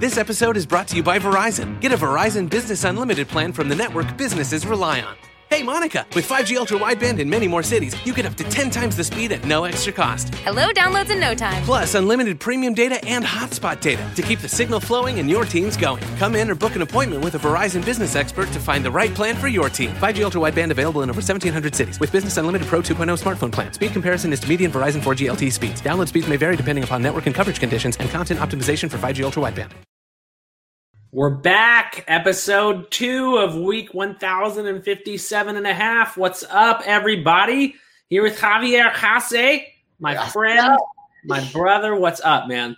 This episode is brought to you by Verizon. Get a Verizon Business Unlimited plan from the network businesses rely on. Hey, Monica, with 5G ultra wideband in many more cities, you get up to 10 times the speed at no extra cost. Hello, downloads in no time. Plus, unlimited premium data and hotspot data to keep the signal flowing and your teams going. Come in or book an appointment with a Verizon business expert to find the right plan for your team. 5G ultra wideband available in over 1,700 cities with Business Unlimited Pro 2.0 smartphone plan. Speed comparison is to median Verizon 4G LTE speeds. Download speeds may vary depending upon network and coverage conditions and content optimization for 5G ultra wideband. We're back, episode two of week 1057 and a half. What's up, everybody? Here with Javier Hasse, my Yeah. friend, my brother. What's up, man?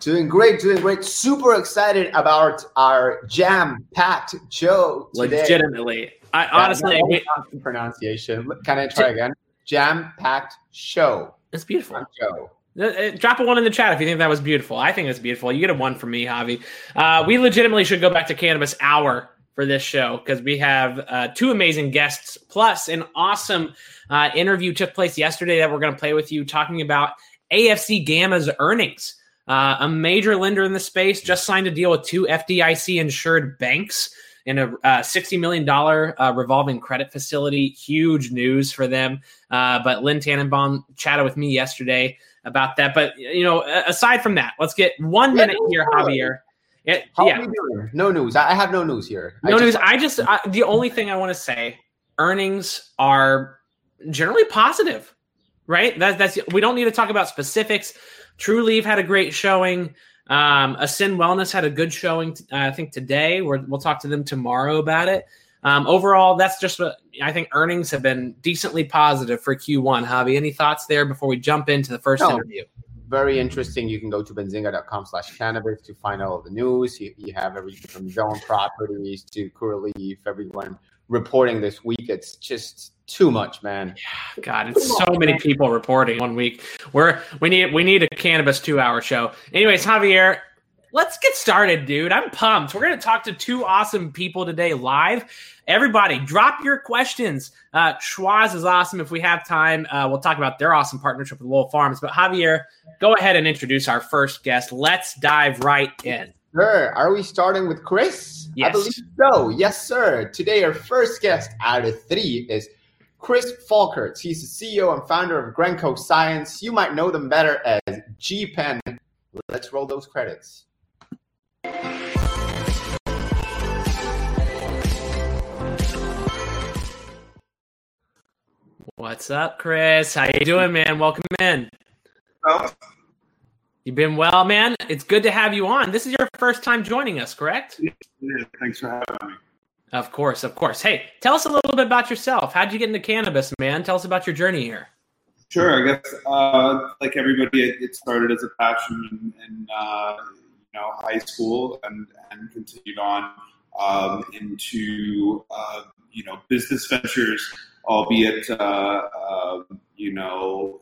Doing great, doing great. Super excited about our jam-packed show today. Legitimately. I Yeah, honestly, no, the pronunciation. Can I try again? Jam-packed show. it's beautiful. Show. Uh, uh, Drop a one in the chat if you think that was beautiful. I think it's beautiful. You get a one from me, Javi. Uh, we legitimately should go back to Cannabis Hour for this show because we have uh, two amazing guests plus an awesome uh, interview took place yesterday that we're going to play with you talking about AFC Gamma's earnings. Uh, a major lender in the space just signed a deal with two FDIC insured banks in a uh, $60 million uh, revolving credit facility. Huge news for them. Uh, but Len Tannenbaum chatted with me yesterday about that. But, you know, aside from that, let's get one Yeah, minute no, here. Javier. It, How yeah. we? No news. I I have no news here. I No just- news. I just I, the only thing I want to say, earnings are generally positive, right? That, that's we don't need to talk about specifics. Trulieve had a great showing. Um, Ascend Wellness had a good showing. Uh, I think today. We're, we'll talk to them tomorrow about it. Um, overall, that's just what I think. Earnings have been decently positive for Q1. Javi, any thoughts there before we jump into the first No. interview? very interesting. You can go to benzinga.com slash cannabis to find all the news. You, you have everything from Zoned Properties to Curaleaf, everyone reporting this week. It's just too much, man. God, it's so many people reporting one week. We're we need we need a cannabis two hour show. Anyways, Javier, let's get started, dude. I'm pumped. We're gonna talk to two awesome people today live. Everybody, drop your questions. Uh, Schwazze is awesome. If we have time, uh, we'll talk about their awesome partnership with Lowell Farms. But Javier, go ahead and introduce our first guest. Let's dive right in. Sir, are we starting with Chris? Yes. I believe so. Yes, sir. Today, our first guest out of three is Chris Folkerts. He's the CEO and founder of Grenco Science. You might know them better as G-Pen. Let's roll those credits. What's up, Chris? How you doing, man? Welcome in. You've been well, man. It's good to have you on. This is your first time joining us, correct? Yeah, thanks for having me. Of course, of course. Hey, tell us a little bit about yourself. How'd you get into cannabis, man? Tell us about your journey here. Sure, I guess uh, like everybody, it, started as a passion and, in uh, know high school and and continued on um, into uh, you know business ventures, albeit uh, uh, you know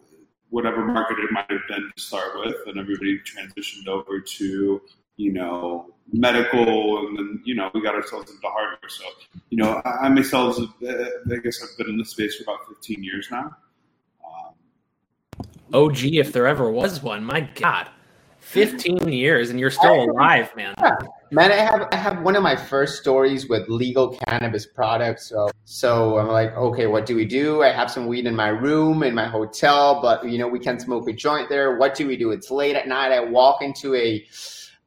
whatever market it might have been to start with, and everybody transitioned over to you know medical, and then you know we got ourselves into hardware. So you know I, I myself, uh, I guess I've been in this space for about 15 years now. Um, OG, if there ever was one. My God, fifteen years and you're still alive, man. Yeah, man, I have I have one of my first stories with legal cannabis products. So so I'm like, okay, what do we do? I have some weed in my room in my hotel, but you know we can't smoke a joint there. What do we do? It's late at night. I walk into a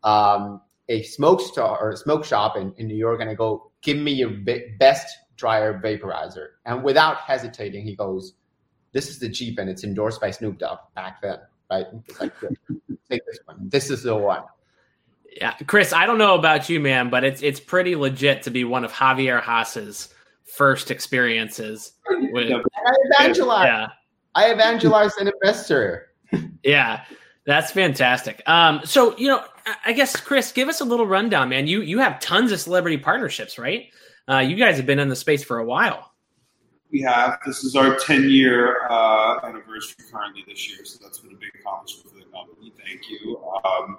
um, a smoke store or a smoke shop in, in New York, and I go, give me your be- best dryer vaporizer. And without hesitating, he goes, this is the Jeep, and it's endorsed by Snoop Dogg back then, right? It's like, take this one. This is the one. Yeah, Chris, I don't know about you, man, but it's it's pretty legit to be one of Javier Hasse's first experiences. With, I evangelize. yeah, I evangelize an investor. yeah. That's fantastic. Um, so you know, I guess Chris, give us a little rundown, man. You you have tons of celebrity partnerships, right? Uh, you guys have been in the space for a while. We have. This is our 10 year uh, anniversary currently this year, so that's been a big accomplishment for the Thank you. Um,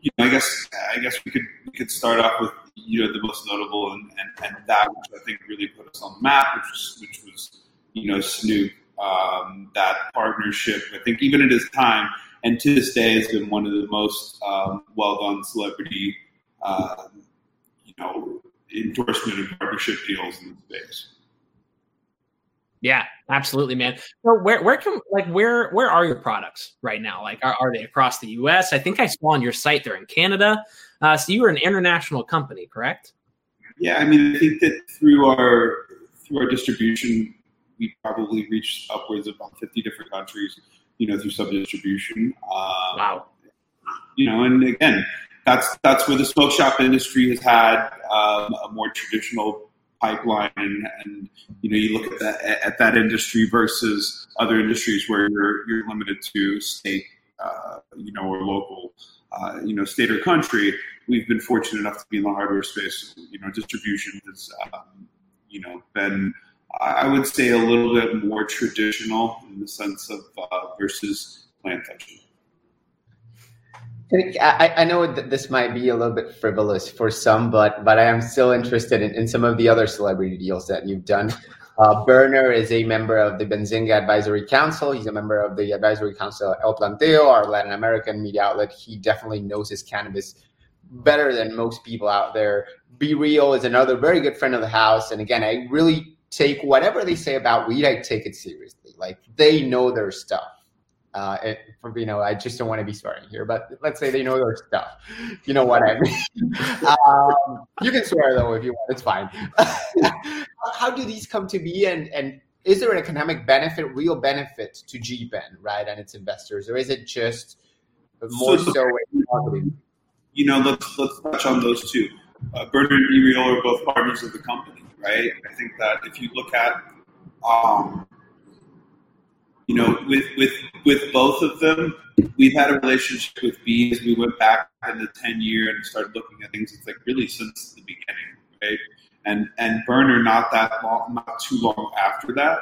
you know, I guess I guess we could we could start off with you know the most notable and, and, and that which I think really put us on the map, which was which was you know Snoop. Um, that partnership, I think, even at his time, and to this day, has been one of the most um, well done celebrity, uh, you know, endorsement and partnership deals in the space. Yeah, absolutely, man. So where where can like where where are your products right now? Like are, are they across the US? I think I saw on your site they're in Canada. Uh, so you are an international company, correct? Yeah, I mean I think that through our through our distribution we probably reached upwards of about 50 different countries, you know, through sub distribution. Um, wow. You know, and again, that's that's where the smoke shop industry has had um, a more traditional pipeline and, and, you know you look at that at that industry versus other industries where you're you're limited to state uh, you know or local uh, you know state or country we've been fortunate enough to be in the hardware space. You know distribution has um, you know been I would say a little bit more traditional in the sense of uh, versus plant touching I, I know that this might be a little bit frivolous for some, but but I am still interested in, in some of the other celebrity deals that you've done. Uh, Berner is a member of the Benzinga Advisory Council. He's a member of the Advisory Council El Planteo, our Latin American media outlet. He definitely knows his cannabis better than most people out there. B-Real is another very good friend of the house. And again, I really take whatever they say about weed, I take it seriously. Like they know their stuff. Uh, it, you know, I just don't want to be swearing here, but let's say they know their stuff. You know what I mean? um, you can swear though if you want; it's fine. How do these come to be, and and is there an economic benefit, real benefit to GPEN, right, and its investors, or is it just more so? so you know, let's let's touch on those two. Uh, Berner and B-Real are both partners of the company, right? I think that if you look at um, you know, with with with both of them, we've had a relationship with B as we went back in the ten year and started looking at things. It's like really since the beginning, right? And and Berner not that long, not too long after that,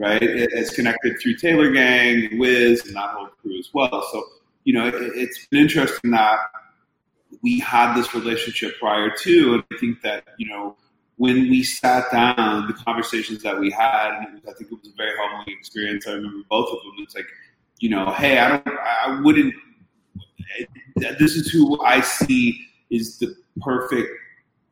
right? It, it's connected through Taylor Gang, Wiz, and that whole crew as well. So you know, it, it's been interesting that we had this relationship prior to, and I think that you know when we sat down, the conversations that we had, and I think it was a very humbling experience. I remember both of them. It's like, you know, hey, I don't, I wouldn't. This is who I see is the perfect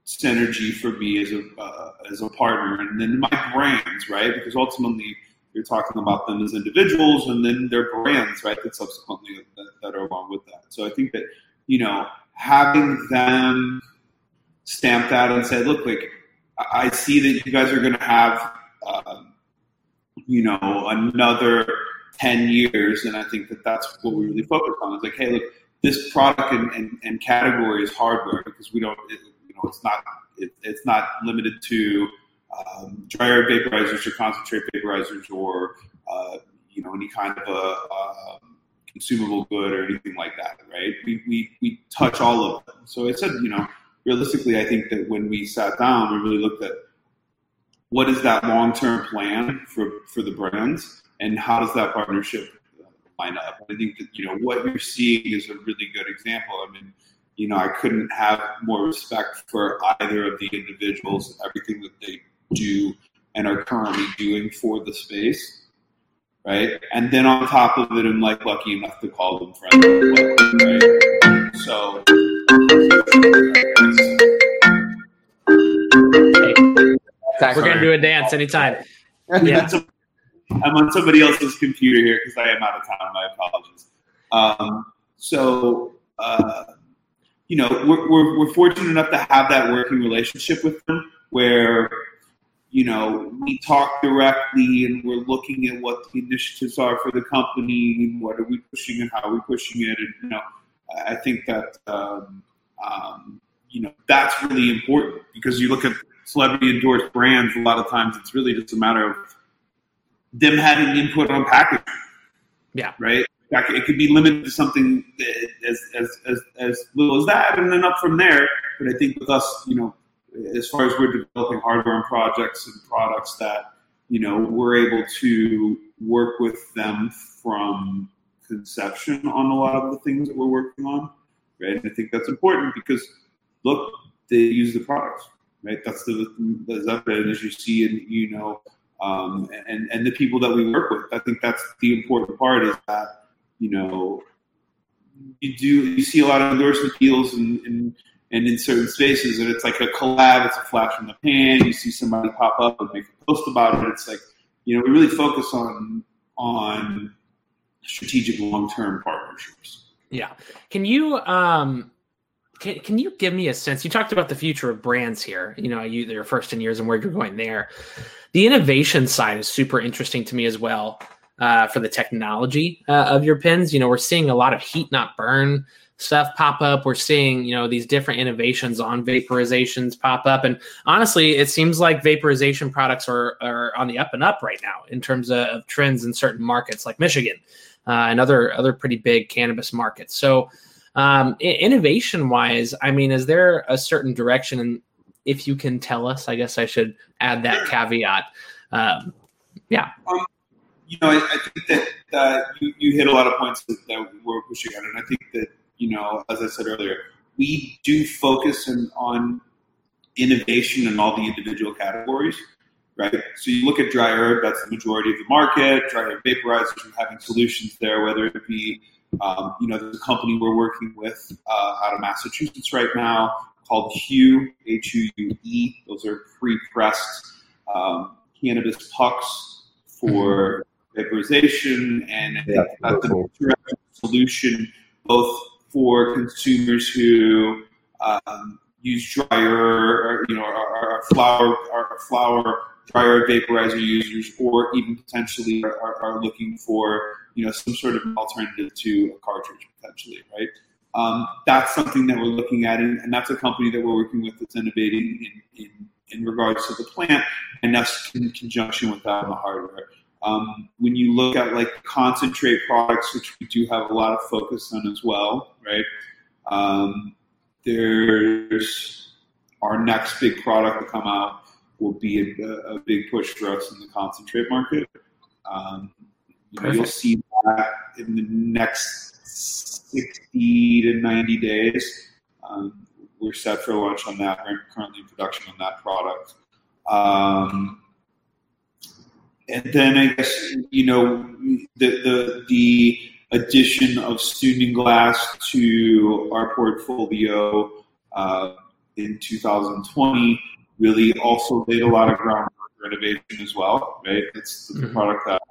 synergy for me as a uh, as a partner, and then my brands, right? Because ultimately, you're talking about them as individuals, and then their brands, right? That subsequently that, that are along with that. So I think that you know having them stamped out and say, look, like I see that you guys are going to have, uh, you know, another 10 years. And I think that that's what we really focus on. It's like, hey, look, this product and, and, and category is hardware because we don't, it, you know, it's not, it, it's not limited to um, dry herb vaporizers or concentrate vaporizers or, uh, you know, any kind of a, a, consumable good or anything like that, right? We, we, we touch all of them. So I said, you know, realistically, I think that when we sat down, we really looked at what is that long term plan for, for the brands and how does that partnership line up. I think that, you know, what you're seeing is a really good example. I mean, you know, I couldn't have more respect for either of the individuals, everything that they do and are currently doing for the space. Right. And then on top of it, I'm like lucky enough to call them friends. Right. So we're gonna do a dance anytime. Yeah. I'm on somebody else's computer here because I am out of town. My apologies. Um, so, uh, you know, we're, we're, we're, fortunate enough to have that working relationship with them where, you know, we talk directly and we're looking at what the initiatives are for the company and what are we pushing and how are we pushing it. And, you know, I think that, um, um, you know, that's really important because you look at celebrity endorsed brands, a lot of times it's really just a matter of them having input on packaging. Yeah. Right. it could be limited to something as, as, as, as little as that, and then up from there. But I think with us, you know, as far as we're developing hardware and projects and products that, you know, we're able to work with them from conception on a lot of the things that we're working on, right? And I think that's important because, look, they use the products, right? That's the that's as you see and you know, um, and and the people that we work with. I think that's the important part is that you know you do you see a lot of endorsement deals and and, and in certain spaces and it's like a collab, it's a flash from the pan. You see somebody pop up and make a post about it. It's like you know we really focus on on strategic long term partnerships. Yeah. Can you um can, can you give me a sense? You talked about the future of brands here. You know, you your first ten years and where you're going there. The innovation side is super interesting to me as well. Uh, for the technology uh, of your pins, you know, we're seeing a lot of heat not burn stuff pop up. We're seeing, you know, these different innovations on vaporizations pop up. And honestly, it seems like vaporization products are, are on the up and up right now in terms of trends in certain markets like Michigan uh, and other other pretty big cannabis markets. So um, innovation wise, I mean, is there a certain direction? And if you can tell us, I guess I should add that caveat. Um, yeah. Um, you know, I, I think that uh, you, you, hit a lot of points that, that, we're pushing on, and I think that you know, as I said earlier, we do focus in, on innovation in all the individual categories, right? So you look at dry herb, that's the majority of the market. Dry herb vaporizers, we're having solutions there, whether it be um, you know, there's a company we're working with uh, out of Massachusetts right now called Hue, H-U-U-E. Those are pre-pressed um, cannabis pucks for mm-hmm. vaporization, and yeah, that's cool. a solution both for consumers who um, use dryer, or, you know, our, flower, our flower dryer vaporizer users, or even potentially are, are looking for you know some sort of alternative to a cartridge potentially, right? Um, that's something that we're looking at, and, and, that's a company that we're working with that's innovating in, in, in regards to the plant, and that's in conjunction with that on the hardware. Um, when you look at like concentrate products, which we do have a lot of focus on as well, right? Um, there's our next big product to come out will be a, a big push for us in the concentrate market. Um, you'll see that in the next 60 to 90 days. Um, we're set for launch on that. We're currently in production on that product. Um, and then I guess you know the the the addition of Stündenglass to our portfolio uh, in 2020 really also laid a lot of groundwork for innovation as well. Right, it's the mm-hmm. product that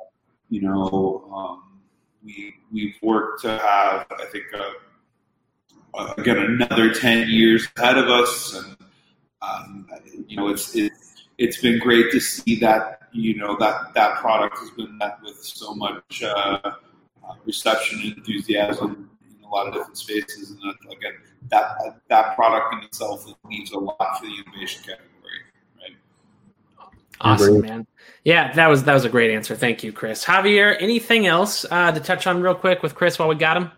you know, um, we we've worked to have, I think, uh, uh, again another ten years ahead of us, and um, you know, it's it's it's been great to see that you know that that product has been met with so much uh, uh reception and enthusiasm in a lot of different spaces, and that, again, that that product in itself means a lot for the innovation category. Awesome, man. Yeah, that was that was a great answer. Thank you, Chris. Javier, anything else uh, to touch on real quick with Chris while we got him?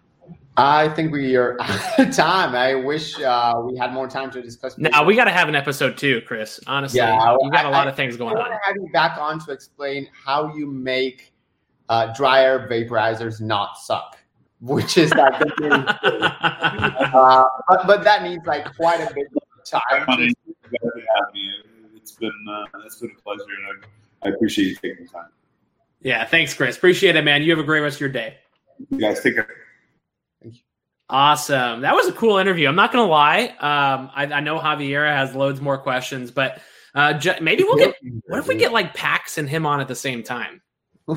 I think we are out of time. I wish uh, we had more time to discuss. Now we got to have an episode too, Chris. Honestly, yeah, you got I, a lot I, of things going I on. Have you back on to explain how you make uh, dryer vaporizers not suck, which is like uh, but, but that needs like quite a bit of time it's been uh, it's been a pleasure, and I, I appreciate you taking the time. Yeah, thanks, Chris. Appreciate it, man. You have a great rest of your day. You guys take care. Thank you. Awesome. That was a cool interview. I'm not gonna lie. Um, I, I know Javiera has loads more questions, but uh, maybe we'll get. What if we get like Pax and him on at the same time?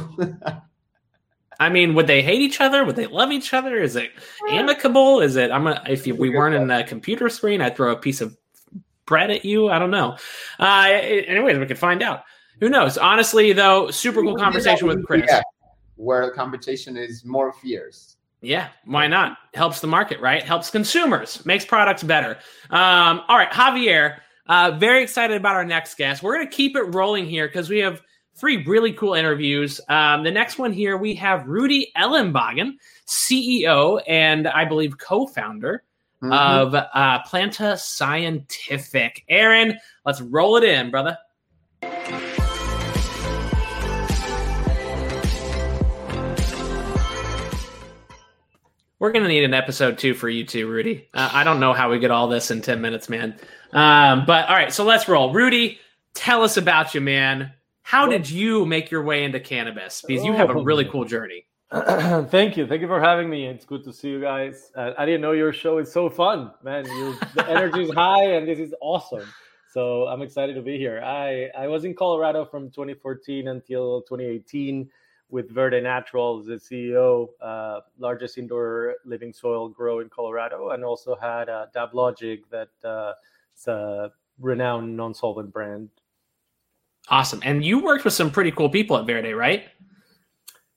I mean, would they hate each other? Would they love each other? Is it amicable? Is it? I'm gonna. If we weren't in the computer screen, I'd throw a piece of bread at you. I don't know. Uh, anyways, we could find out. Who knows? Honestly, though, super cool conversation with Chris. Yeah, where the competition is more fierce. Yeah, why not? Helps the market, right? Helps consumers, makes products better. Um, all right, Javier, uh, very excited about our next guest. We're going to keep it rolling here because we have three really cool interviews. Um, the next one here, we have Rudy Ellenbogen, CEO and I believe co founder mm-hmm. of uh, Planta Scientific. Aaron, let's roll it in, brother. We're gonna need an episode two for you too, Rudy. Uh, I don't know how we get all this in ten minutes, man. Um, but all right, so let's roll. Rudy, tell us about you, man. How did you make your way into cannabis? Because you have a really cool journey. Thank you. Thank you for having me. It's good to see you guys. Uh, I didn't know your show is so fun, man. You, the energy is high, and this is awesome. So I'm excited to be here. I, I was in Colorado from 2014 until 2018 with Verde Naturals, the CEO, uh, largest indoor living soil grow in Colorado, and also had uh, DabLogic, that uh, it's a renowned non-solvent brand. Awesome. And you worked with some pretty cool people at Verde, right?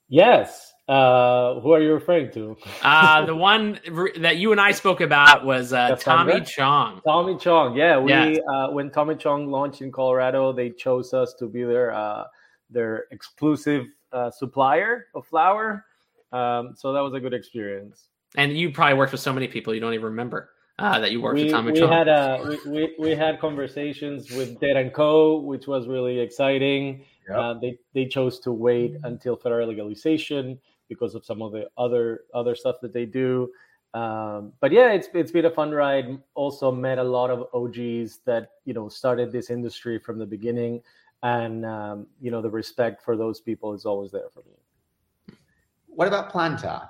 Yes. Uh, who are you referring to? uh, the one that you and I spoke about was uh, Tommy Chong. Tommy Chong, yeah. We yes. uh, when Tommy Chong launched in Colorado, they chose us to be their uh, their exclusive uh, supplier of flower. Um, so that was a good experience. And you probably worked with so many people you don't even remember uh, that you worked we, with Tommy we Chong. Had, uh, we, we, we, had conversations with Dead and Co, which was really exciting. Yep. Uh, they they chose to wait until federal legalization because of some of the other other stuff that they do. Um, but yeah, it's it's been a fun ride. Also met a lot of OGs that you know started this industry from the beginning and um, you know the respect for those people is always there for me. What about Planta?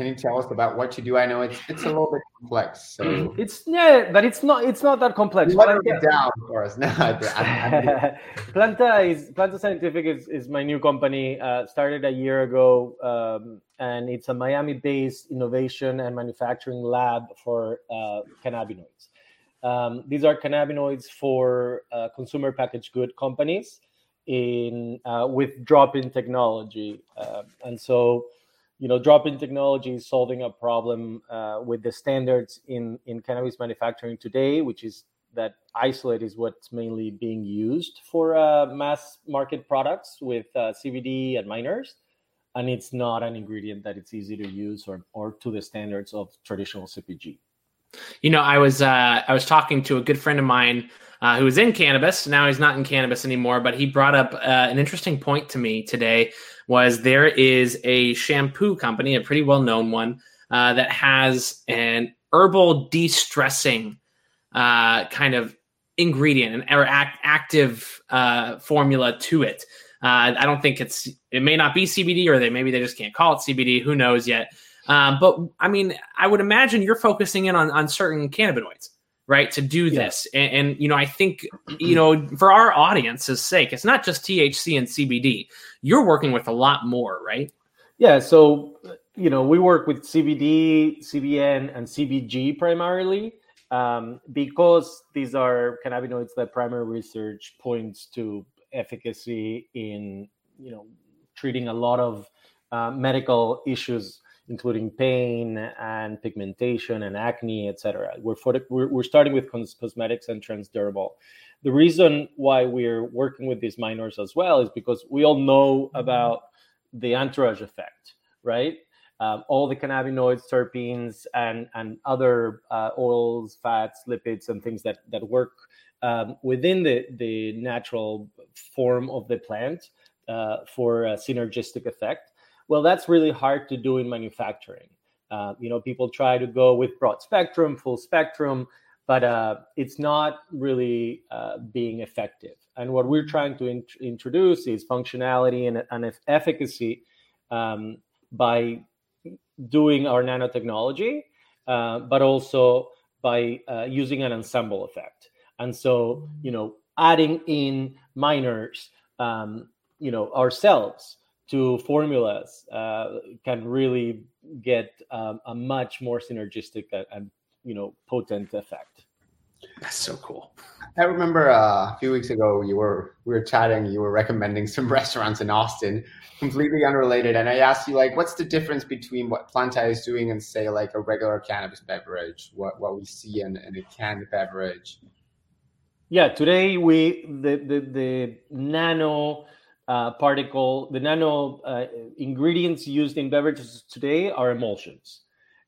Can you tell us about what you do? I know it's it's a little bit complex. So it's yeah, but it's not it's not that complex. Planta, it down for us. No, Planta is Planta Scientific is, is my new company. Uh, started a year ago, um, and it's a Miami-based innovation and manufacturing lab for uh, cannabinoids. Um, these are cannabinoids for uh, consumer packaged good companies in uh, with drop-in technology, uh, and so you know drop-in technology is solving a problem uh, with the standards in in cannabis manufacturing today, which is that isolate is what's mainly being used for uh, mass market products with uh, CBD and minors and it's not an ingredient that it's easy to use or, or to the standards of traditional CPG. You know, I was uh, I was talking to a good friend of mine uh, who was in cannabis. Now he's not in cannabis anymore, but he brought up uh, an interesting point to me today. Was there is a shampoo company, a pretty well known one, uh, that has an herbal de-stressing uh, kind of ingredient and or act, active uh, formula to it. I don't think it's it may not be CBD or they maybe they just can't call it CBD. Who knows yet? Um, but I mean, I would imagine you're focusing in on, on certain cannabinoids, right, to do yeah. this. And, and, you know, I think, you know, for our audience's sake, it's not just THC and CBD. You're working with a lot more, right? Yeah. So, you know, we work with CBD, CBN, and CBG primarily um, because these are cannabinoids that primary research points to efficacy in, you know, treating a lot of uh, medical issues including pain and pigmentation and acne, etc. We're, we're, we're starting with cosmetics and transdermal. The reason why we're working with these minors as well is because we all know about the entourage effect, right? Um, all the cannabinoids, terpenes, and and other uh, oils, fats, lipids, and things that that work um, within the the natural form of the plant uh, for a synergistic effect well, that's really hard to do in manufacturing. Uh, you know, people try to go with broad spectrum, full spectrum, but uh, it's not really uh, being effective. And what we're trying to in- introduce is functionality and, and efficacy um, by doing our nanotechnology, uh, but also by uh, using an ensemble effect. And so, you know, adding in minors, um, you know, ourselves to formulas uh, can really get um, a much more synergistic and, and, you know potent effect. That's so cool. I remember uh, a few weeks ago you were we were chatting. You were recommending some restaurants in Austin, completely unrelated, and I asked you like, what's the difference between what Planta is doing and say like a regular cannabis beverage, what what we see in, in a canned beverage. Yeah, today we the the, the nano uh, particle, the nano uh, ingredients used in beverages today are emulsions.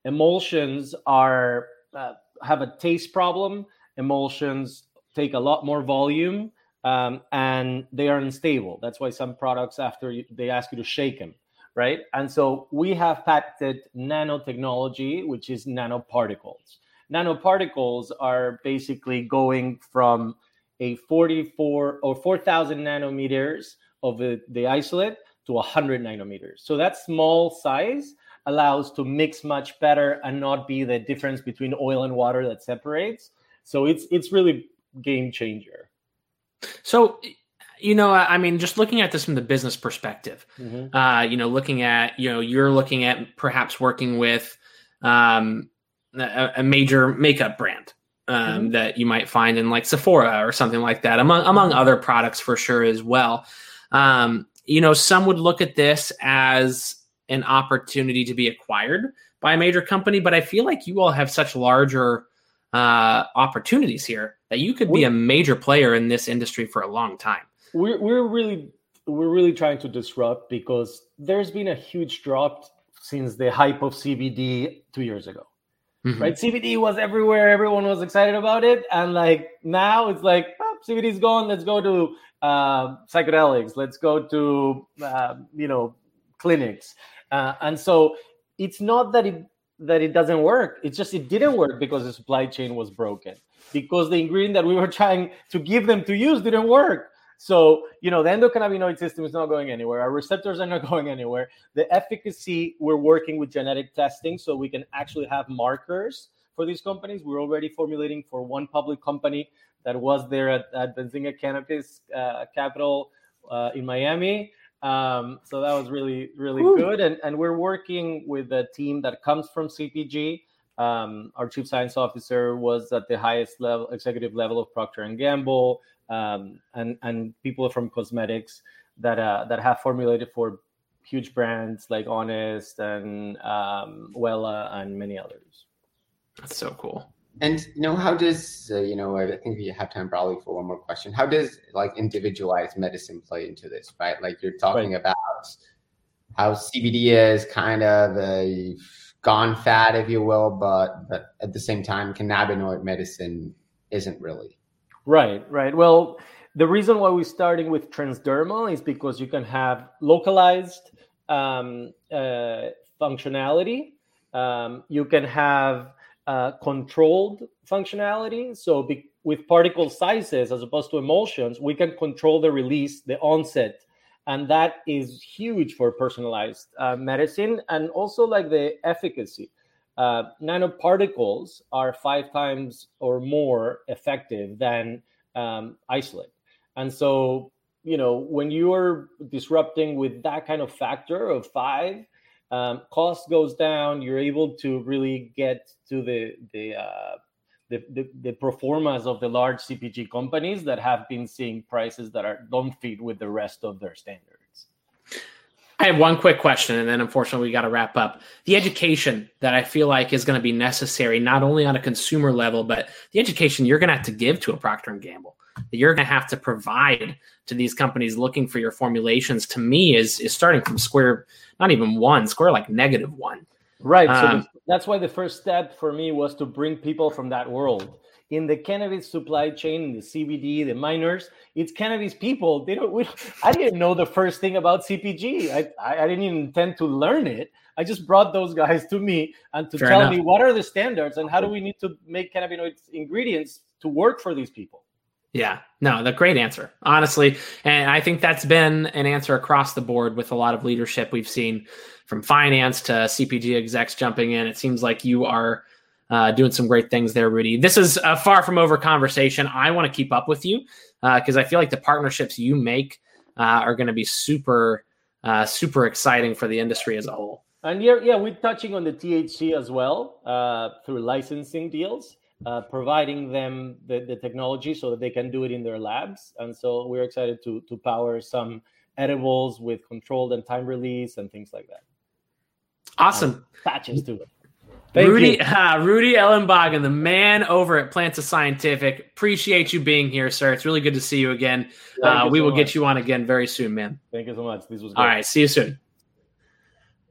Emulsions are uh, have a taste problem. Emulsions take a lot more volume um, and they are unstable. That's why some products, after you, they ask you to shake them, right? And so we have patented nanotechnology, which is nanoparticles. Nanoparticles are basically going from a 44 or 4,000 nanometers of the, the isolate to 100 nanometers. So that small size allows to mix much better and not be the difference between oil and water that separates. So it's it's really game changer. So you know, I mean, just looking at this from the business perspective, mm-hmm. uh, you know, looking at, you know, you're looking at perhaps working with um, a, a major makeup brand um, mm-hmm. that you might find in like Sephora or something like that, among among mm-hmm. other products for sure as well. Um, you know, some would look at this as an opportunity to be acquired by a major company, but I feel like you all have such larger uh, opportunities here that you could be a major player in this industry for a long time. We're we're really we're really trying to disrupt because there's been a huge drop since the hype of CBD two years ago. Mm-hmm. Right, CBD was everywhere. Everyone was excited about it, and like now it's like oh, CBD's gone. Let's go to uh, psychedelics. Let's go to uh, you know clinics, uh, and so it's not that it that it doesn't work. It's just it didn't work because the supply chain was broken because the ingredient that we were trying to give them to use didn't work. So, you know, the endocannabinoid system is not going anywhere. Our receptors are not going anywhere. The efficacy, we're working with genetic testing so we can actually have markers for these companies. We're already formulating for one public company that was there at, at Benzinga Cannabis uh, Capital uh, in Miami. Um, so that was really, really Ooh. good. And, and we're working with a team that comes from CPG. Um, our chief science officer was at the highest level, executive level of Procter and Gamble, um, and and people from cosmetics that uh, that have formulated for huge brands like Honest and um, Wella and many others. That's so cool. And you know, how does uh, you know? I think we have time probably for one more question. How does like individualized medicine play into this? Right, like you're talking right. about how CBD is kind of a gone fad, if you will, but but at the same time, cannabinoid medicine isn't really. Right, right. Well, the reason why we're starting with transdermal is because you can have localized um, uh, functionality. Um, you can have uh, controlled functionality. So be- with particle sizes as opposed to emulsions, we can control the release, the onset, and that is huge for personalized uh, medicine and also like the efficacy. Uh, nanoparticles are five times or more effective than um, isolate, and so you know when you are disrupting with that kind of factor of five um, cost goes down. You're able to really get to the the, uh, the the, the performance of the large cpg companies that have been seeing prices that are don't fit with the rest of their standards. I have one quick question, and then unfortunately we got to wrap up. The education that I feel like is going to be necessary, not only on a consumer level, but the education you're going to have to give to a Procter and Gamble, that you're going to have to provide to these companies looking for your formulations. To me, is is starting from square not even one, square like negative one. Right. Um, so that's why the first step for me was to bring people from that world. In the cannabis supply chain, in the CBD, the minors, it's cannabis people. They don't. We, I didn't know the first thing about CPG. I, I, I didn't even intend to learn it. I just brought those guys to me and to Fair tell enough. me what are the standards and how do we need to make cannabinoid ingredients to work for these people. Yeah, no, the great answer, honestly. And I think that's been an answer across the board with a lot of leadership we've seen from finance to CPG execs jumping in. It seems like you are uh, doing some great things there, Rudy. This is a far from over conversation. I want to keep up with you because uh, I feel like the partnerships you make uh, are going to be super, uh, super exciting for the industry as a whole. And yeah, yeah, we're touching on the THC as well uh, through licensing deals uh, providing them the, the technology so that they can do it in their labs. And so we're excited to to power some edibles with controlled and time release and things like that. Awesome and patches too. Thank Rudy, you. uh, Rudy Ellenbogen, the man over at Planta Scientific. Appreciate you being here, sir. It's really good to see you again. Uh, you we so will much. get you on again very soon, man. Thank you so much. This was great. right, see you soon.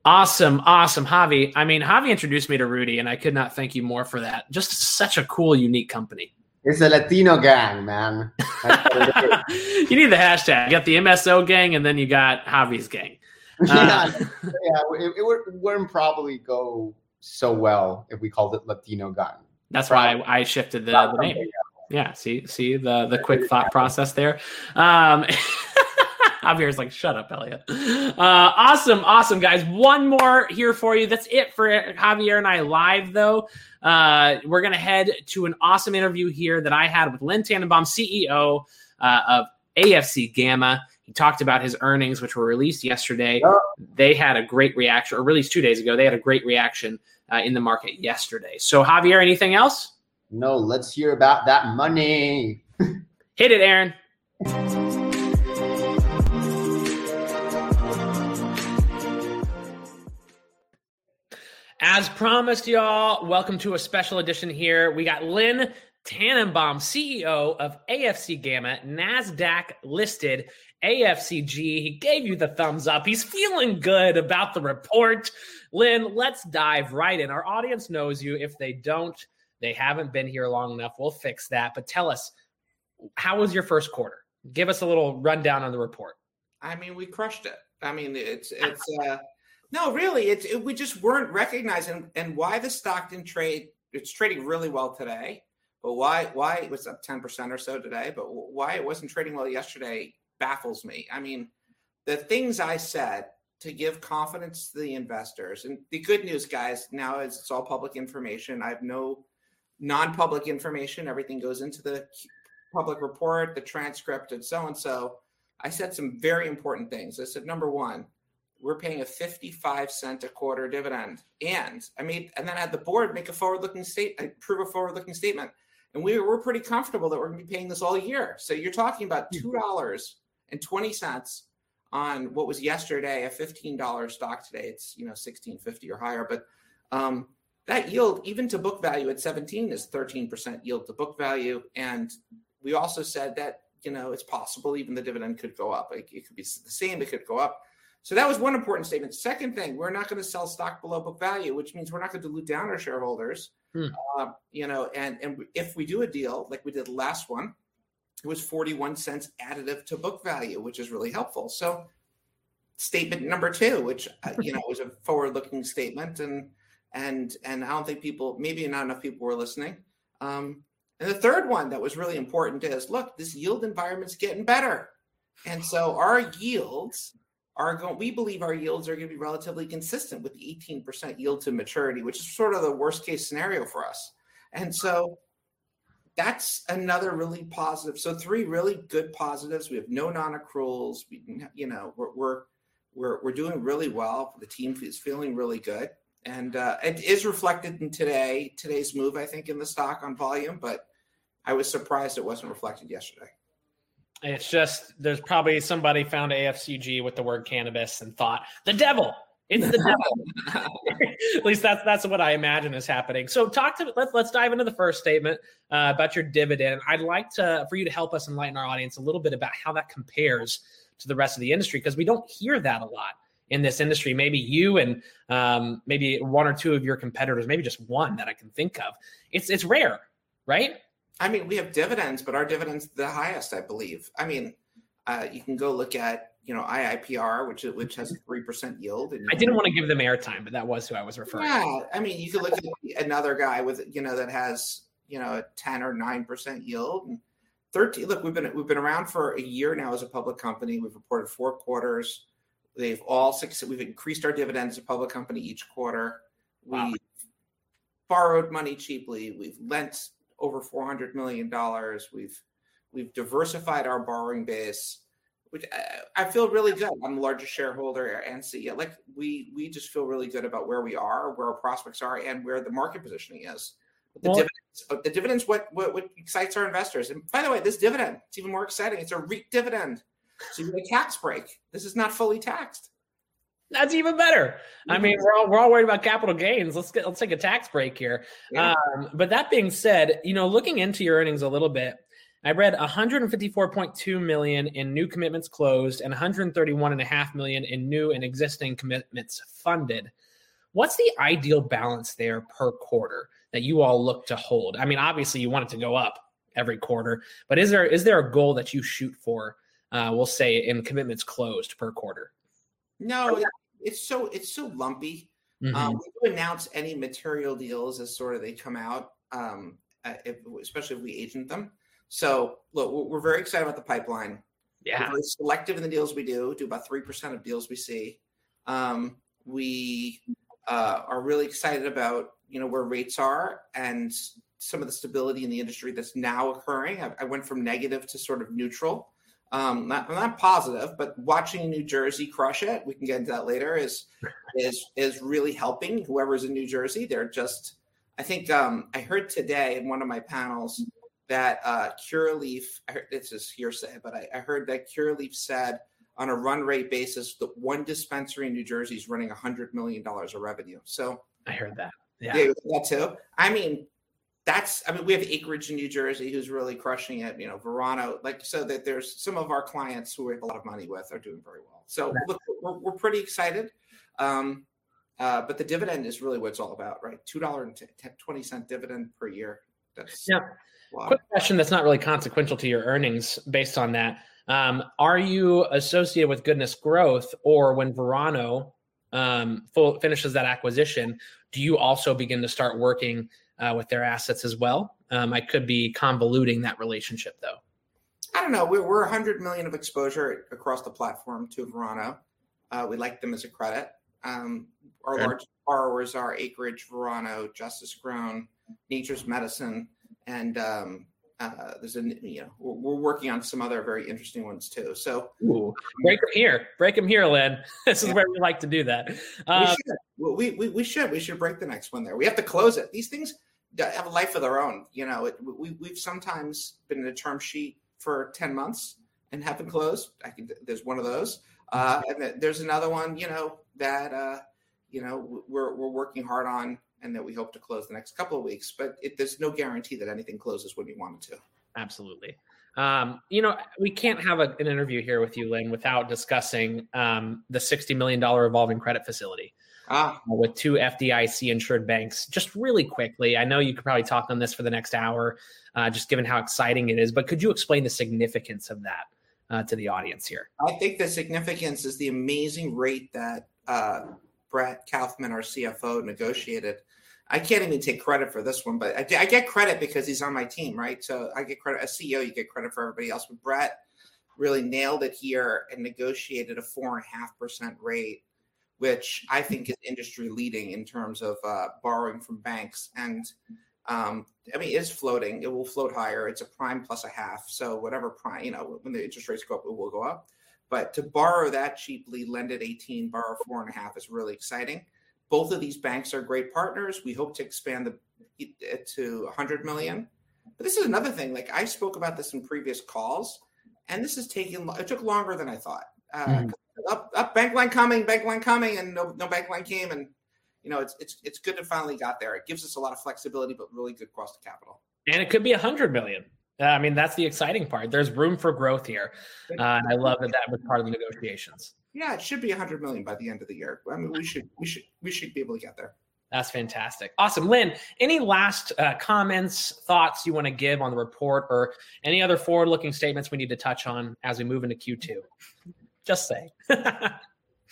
Awesome, awesome, Javi. I mean, Javi introduced me to Rudy, and I could not thank you more for that. Just such a cool, unique company. It's a Latino gang, man. That's what it is. you need the hashtag. You got the MSO gang, and then you got Javi's gang. Uh, yeah, yeah, it, it would, wouldn't probably go so well if we called it Latino gang. That's why I, I shifted the, the name. Yeah, see, see the the quick thought process there. Um, Javier's like, shut up, Elliot. Uh, awesome, awesome, guys. One more here for you. That's it for Javier and I live, though. Uh, we're gonna head to an awesome interview here that I had with Len Tannenbaum, CEO uh, of AFC Gamma. He talked about his earnings, which were released yesterday. They had a great reaction, or released two days ago. They had a great reaction uh, in the market yesterday. So, Javier, anything else? No, let's hear about that money. Hit it, Aaron. As promised, y'all, welcome to a special edition here. We got Len Tannenbaum, CEO of AFC Gamma, NASDAQ listed AFCG. He gave you the thumbs up. He's feeling good about the report. Len, let's dive right in. Our audience knows you. If they don't, they haven't been here long enough. We'll fix that. But tell us, how was your first quarter? Give us a little rundown on the report. I mean, we crushed it. I mean, it's it's uh no, really, it's it, we just weren't recognizing and why the Stockton trade. It's trading really well today, but why why it was up ten percent or so today, but why it wasn't trading well yesterday baffles me. I mean, the things I said to give confidence to the investors, and the good news, guys, now is it's all public information. I have no non-public information. Everything goes into the public report, the transcript, and so and so. I said some very important things. I said, number one, we're paying a 55 cent a quarter dividend. And I made, and then had the board make a forward looking state, prove a forward looking statement. And we we're pretty comfortable that we're going to be paying this all year. So you're talking about $2.20 on what was yesterday a $15 stock today. It's, you know, 1650 or higher. But um, that yield, even to book value at 17, is 13% yield to book value. And we also said that you know it's possible even the dividend could go up it, it could be the same it could go up so that was one important statement second thing we're not going to sell stock below book value which means we're not going to dilute down our shareholders Hmm. uh, you know and and if we do a deal like we did the last one it was 41 cents additive to book value which is really helpful so statement number two which uh, you know was a forward looking statement and and and i don't think people maybe not enough people were listening um, and the third one that was really important is look, this yield environment's getting better. And so our yields are going, we believe our yields are going to be relatively consistent with the 18% yield to maturity, which is sort of the worst case scenario for us. And so that's another really positive. So three really good positives. We have no non-accruals. We, you know, we're, we're, we're, we're doing really well. The team is feeling really good. And uh, it is reflected in today, today's move, I think, in the stock on volume, but I was surprised it wasn't reflected yesterday. It's just there's probably somebody found AFCG with the word cannabis and thought the devil. It's the devil. At least that's that's what I imagine is happening. So talk to let's let's dive into the first statement uh, about your dividend. I'd like to for you to help us enlighten our audience a little bit about how that compares to the rest of the industry because we don't hear that a lot in this industry. Maybe you and um, maybe one or two of your competitors, maybe just one that I can think of. It's it's rare, right? I mean, we have dividends, but our dividends the highest, I believe. I mean, uh, you can go look at you know IIPR, which which has a three percent yield. And I didn't want to give them airtime, but that was who I was referring. Yeah, to. I mean, you could look at another guy with you know that has you know a ten or nine percent yield and thirteen. Look, we've been we've been around for a year now as a public company. We've reported four quarters. They've all six. We've increased our dividends as a public company each quarter. Wow. We've borrowed money cheaply. We've lent over four hundred million dollars. We've we've diversified our borrowing base. Which I, I feel really good. I'm the largest shareholder and CEO. Like we we just feel really good about where we are, where our prospects are, and where the market positioning is. But the Well- dividends, the dividends, what, what what excites our investors. And by the way, this dividend, it's even more exciting. It's a REIT dividend, so you get a tax break. This is not fully taxed. That's even better. I mean, we're all we're all worried about capital gains. Let's get let's take a tax break here. Yeah. Um, but that being said, you know, looking into your earnings a little bit, I read 154.2 million in new commitments closed and 131.5 million in new and existing commitments funded. What's the ideal balance there per quarter that you all look to hold? I mean, obviously you want it to go up every quarter, but is there is there a goal that you shoot for? Uh, we'll say in commitments closed per quarter. No, it, it's so it's so lumpy. Mhm. Um, we do announce any material deals as sort of they come out, um, uh, if, especially if we agent them. So look, we're- we're very excited about the pipeline. yeah. We're very selective in the deals we do. Do about three percent of deals we see. Um, we uh, are really excited about you know where rates are and some of the stability in the industry that's now occurring. I, I went from negative to sort of neutral. Um, not not positive, but watching New Jersey crush it, we can get into that later. Is is is really helping whoever's in New Jersey. They're just, I think um, I heard today in one of my panels that uh, Curaleaf, I heard, this is hearsay, but I, I heard that Curaleaf said on a run rate basis that one dispensary in New Jersey is running $100 million of revenue. So, I heard that. yeah, Yeah. that too. I mean, that's, I mean, we have Acreage in New Jersey who's really crushing it. You know, Verano, like, so that there's some of our clients who we have a lot of money with are doing very well. So, look, we're, we're pretty excited. Um, uh, but the dividend is really what it's all about, right? $2.20 dividend per year. That's Yeah. a lot. Quick question that's not really consequential to your earnings based on that. Um, are you associated with Goodness Growth or when Verano um, full, finishes that acquisition, do you also begin to start working uh, with their assets as well? Um, I could be convoluting that relationship though. I don't know. We're, we're 100 million of exposure across the platform to Verano. Uh, we like them as a credit. Um, our Okay. large borrowers are Acreage, Verano, Justice Grown, Nature's Medicine, and um, uh, there's a you know we're, we're working on some other very interesting ones too. So Ooh. Break them here. Break them here, Len. This is Yeah. where we like to do that. we, Um, should. We, we we should we should break the next one there. We have to close it. These things have a life of their own. You know, it, we we've sometimes been in a term sheet for 10 months and haven't closed. I can, there's one of those. Uh, and there's another one, you know, that, uh, you know, we're, we're working hard on and that we hope to close the next couple of weeks, but it, there's no guarantee that anything closes when we want it to. Absolutely. Um, you know, we can't have a, an interview here with you, Len, without discussing um, the $60 million revolving credit facility Ah, uh, with two FDIC insured banks. Just really quickly, I know you could probably talk on this for the next hour, uh, just given how exciting it is, but could you explain the significance of that uh, to the audience here? I think the significance is the amazing rate that uh, Brett Kaufman, our CFO, negotiated. I can't even take credit for this one, but I, I get credit because he's on my team, right? So I get credit as CEO. You get credit for everybody else, but Brett really nailed it here and negotiated a four and a half percent rate, which I think is industry leading in terms of uh, borrowing from banks. And um, I mean, it's floating. It will float higher. It's a prime plus a half. So whatever prime, you know, when the interest rates go up, it will go up. But to borrow that cheaply, lend at 18, borrow four and a half is really exciting. Both of these banks are great partners. We hope to expand the it to 100 million. But this is another thing. Like I spoke about this in previous calls, and this is taking. It took longer than I thought. Uh, Mhm. Up, up, bank line coming, bank line coming, and no, no bank line came, and you know, it's it's it's good to finally got there. It gives us a lot of flexibility, but really good cost of capital. And it could be a hundred million. Uh, I mean, that's the exciting part. There's room for growth here, uh, and I love that that was part of the negotiations. Yeah, it should be 100 million by the end of the year. I mean, we should we should we should be able to get there. That's fantastic. Awesome. Len, any last uh, comments, thoughts you want to give on the report or any other forward looking statements we need to touch on as we move into Q2? Just say.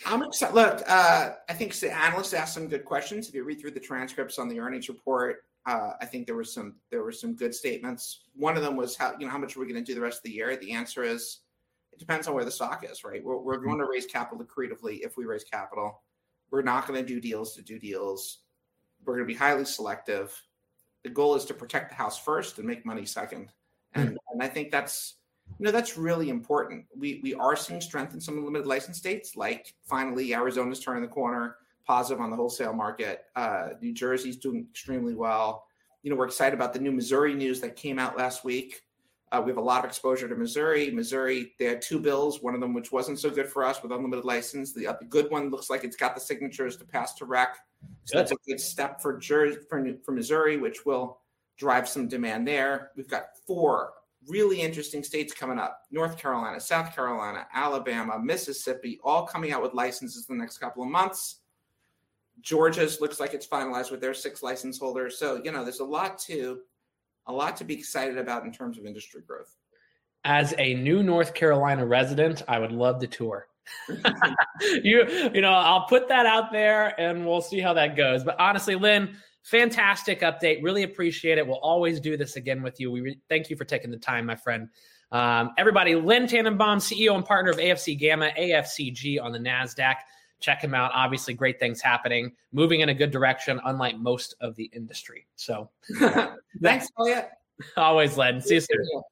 I'm excited. Look, uh, I think the analysts asked some good questions. If you read through the transcripts on the earnings report, uh, I think there was some there were some good statements. One of them was how you know how much are we going to do the rest of the year? The answer is it depends on where the stock is. Right, we're, we're going to raise capital accretively if we raise capital. We're not going to do deals to do deals. We're going to be highly selective. The goal is to protect the house first and make money second. And, and I think that's you know that's really important. We we are seeing strength in some of the limited license states, like finally Arizona's turning the corner, positive on the wholesale market. Uh, New Jersey's doing extremely well. You know, we're excited about the new Missouri news that came out last week. Uh, we have a lot of exposure to Missouri. Missouri, they had two bills, one of them which wasn't so good for us with unlimited license. The, uh, the good one looks like it's got the signatures to pass to rec. So that's a good step for, Jer- for, for Missouri, which will drive some demand there. We've got four really interesting states coming up North Carolina, South Carolina, Alabama, Mississippi, all coming out with licenses in the next couple of months. Georgia's looks like it's finalized with their six license holders. So, you know, there's a lot to a lot to be excited about in terms of industry growth. As a new North Carolina resident, I would love to tour. you you know, I'll put that out there and we'll see how that goes. But honestly, Len, fantastic update. Really appreciate it. We'll always do this again with you. We re- thank you for taking the time, my friend. Um, everybody, Len Tannenbaum, CEO and partner of AFC Gamma, AFCG on the NASDAQ. Check him out. Obviously, great things happening, moving in a good direction, unlike most of the industry. So, thanks, Elliot. Always, Len. See you soon.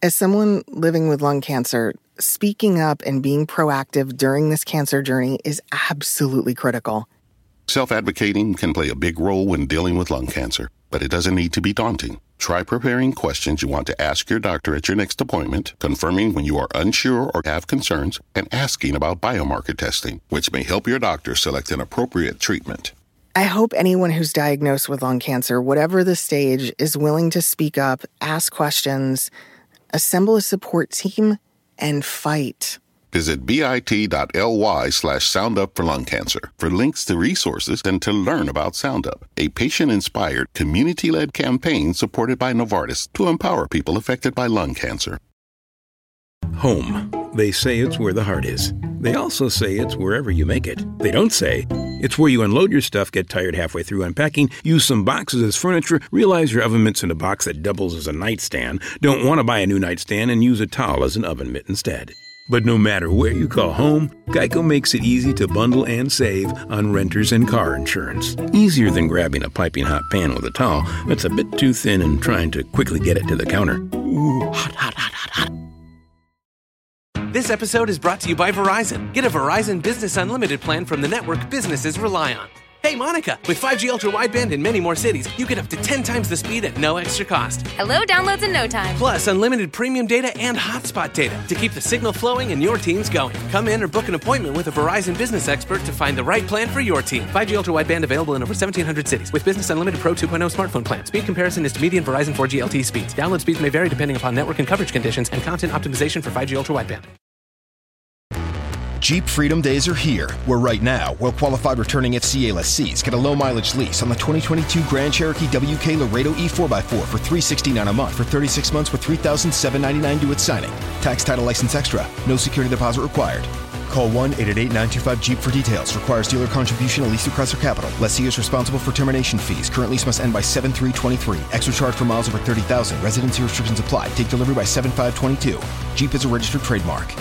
As someone living with lung cancer, speaking up and being proactive during this cancer journey is absolutely critical. Self advocating can play a big role when dealing with lung cancer, but it doesn't need to be daunting. Try preparing questions you want to ask your doctor at your next appointment, confirming when you are unsure or have concerns, and asking about biomarker testing, which may help your doctor select an appropriate treatment. I hope anyone who's diagnosed with lung cancer, whatever the stage, is willing to speak up, ask questions, assemble a support team, and fight. Visit bit.ly slash soundup for lung cancer for links to resources and to learn about SoundUp, a patient inspired, community led campaign supported by Novartis to empower people affected by lung cancer. Home. They say it's where the heart is. They also say it's wherever you make it. They don't say it's where you unload your stuff, get tired halfway through unpacking, use some boxes as furniture, realize your oven mitt's in a box that doubles as a nightstand, don't want to buy a new nightstand, and use a towel as an oven mitt instead. But no matter where you call home, Geico makes it easy to bundle and save on renters and car insurance. Easier than grabbing a piping hot pan with a towel that's a bit too thin and trying to quickly get it to the counter. Ooh, hot, hot, hot, hot, hot. This episode is brought to you by Verizon. Get a Verizon Business Unlimited plan from the network businesses rely on. Hey, Monica, with 5G ultra wideband in many more cities, you get up to 10 times the speed at no extra cost. Hello, downloads in no time. Plus, unlimited premium data and hotspot data to keep the signal flowing and your teams going. Come in or book an appointment with a Verizon business expert to find the right plan for your team. 5G ultra wideband available in over 1,700 cities with Business Unlimited Pro 2.0 smartphone plan. Speed comparison is to median Verizon 4G LTE speeds. Download speeds may vary depending upon network and coverage conditions and content optimization for 5G ultra wideband. Jeep Freedom Days are here, where right now, well qualified returning FCA lessees get a low mileage lease on the 2022 Grand Cherokee WK Laredo E4x4 for 369 a month for 36 months with $3,799 due at signing. Tax title license extra. No security deposit required. Call 1 888 925 Jeep for details. Requires dealer contribution at least through Chrysler Capital. Lessee is responsible for termination fees. Current lease must end by 7323. Extra charge for miles over 30,000. Residency restrictions apply. Take delivery by 7522. Jeep is a registered trademark.